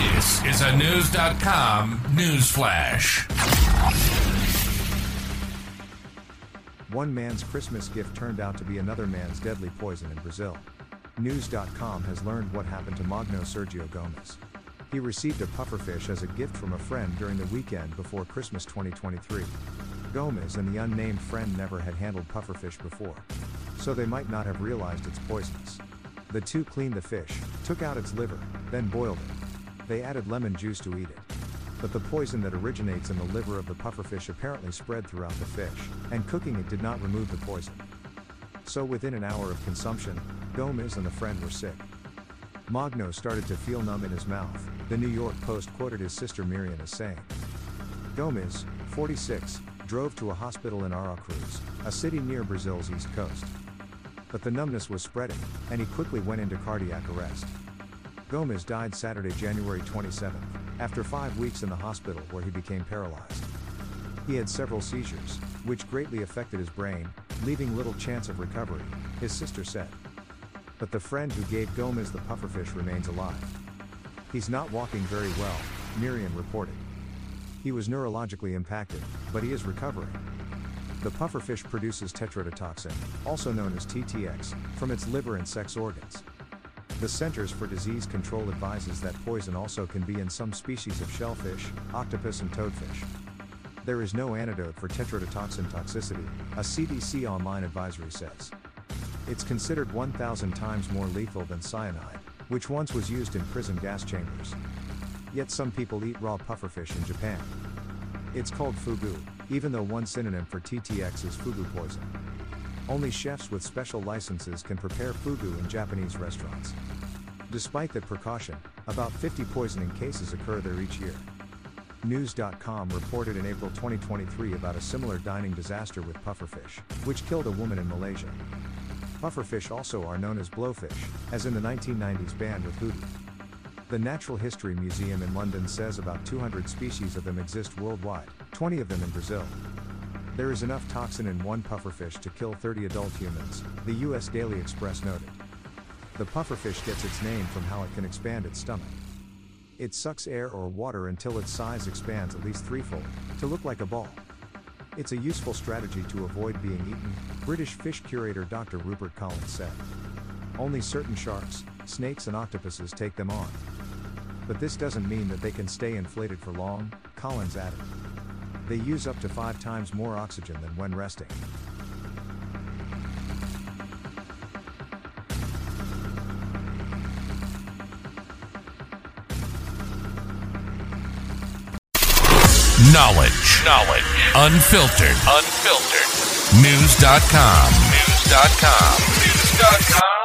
This is a News.com news flash. One man's Christmas gift turned out to be another man's deadly poison in Brazil. News.com has learned what happened to Magno Sergio Gomez. He received a pufferfish as a gift from a friend during the weekend before Christmas 2023. Gomez and the unnamed friend never had handled pufferfish before, so they might not have realized it's poisonous. The two cleaned the fish, took out its liver, then boiled it. They added lemon juice to eat it. But the poison that originates in the liver of the pufferfish apparently spread throughout the fish, and cooking it did not remove the poison. So within an hour of consumption, Gomez and the friend were sick. Magno started to feel numb in his mouth, the New York Post quoted his sister Miriam as saying. Gomez, 46, drove to a hospital in Aracruz, a city near Brazil's east coast. But the numbness was spreading, and he quickly went into cardiac arrest. Gomez died Saturday, January 27, after five weeks in the hospital where he became paralyzed. He had several seizures, which greatly affected his brain, leaving little chance of recovery, his sister said. But the friend who gave Gomez the pufferfish remains alive. He's not walking very well, Miriam reported. He was neurologically impacted, but he is recovering. The pufferfish produces tetrodotoxin, also known as TTX, from its liver and sex organs. The Centers for Disease Control advises that poison also can be in some species of shellfish, octopus, and toadfish. There is no antidote for tetrodotoxin toxicity, a CDC online advisory says. It's considered 1,000 times more lethal than cyanide, which once was used in prison gas chambers. Yet some people eat raw pufferfish in Japan. It's called fugu, even though one synonym for TTX is fugu poison. Only chefs with special licenses can prepare fugu in Japanese restaurants. Despite that precaution, about 50 poisoning cases occur there each year. News.com reported in April 2023 about a similar dining disaster with pufferfish, which killed a woman in Malaysia. Pufferfish also are known as blowfish, as in the 1990s band with Hootie. The Natural History Museum in London says about 200 species of them exist worldwide, 20 of them in Brazil. There is enough toxin in one pufferfish to kill 30 adult humans, the US Daily Express noted. The pufferfish gets its name from how it can expand its stomach. It sucks air or water until its size expands at least threefold, to look like a ball. It's a useful strategy to avoid being eaten, British fish curator Dr. Rupert Collins said. Only certain sharks, snakes, and octopuses take them on. But this doesn't mean that they can stay inflated for long, Collins added. They use up to five times more oxygen than when resting. Knowledge. Knowledge. Unfiltered. Unfiltered. News.com. News.com. News.com.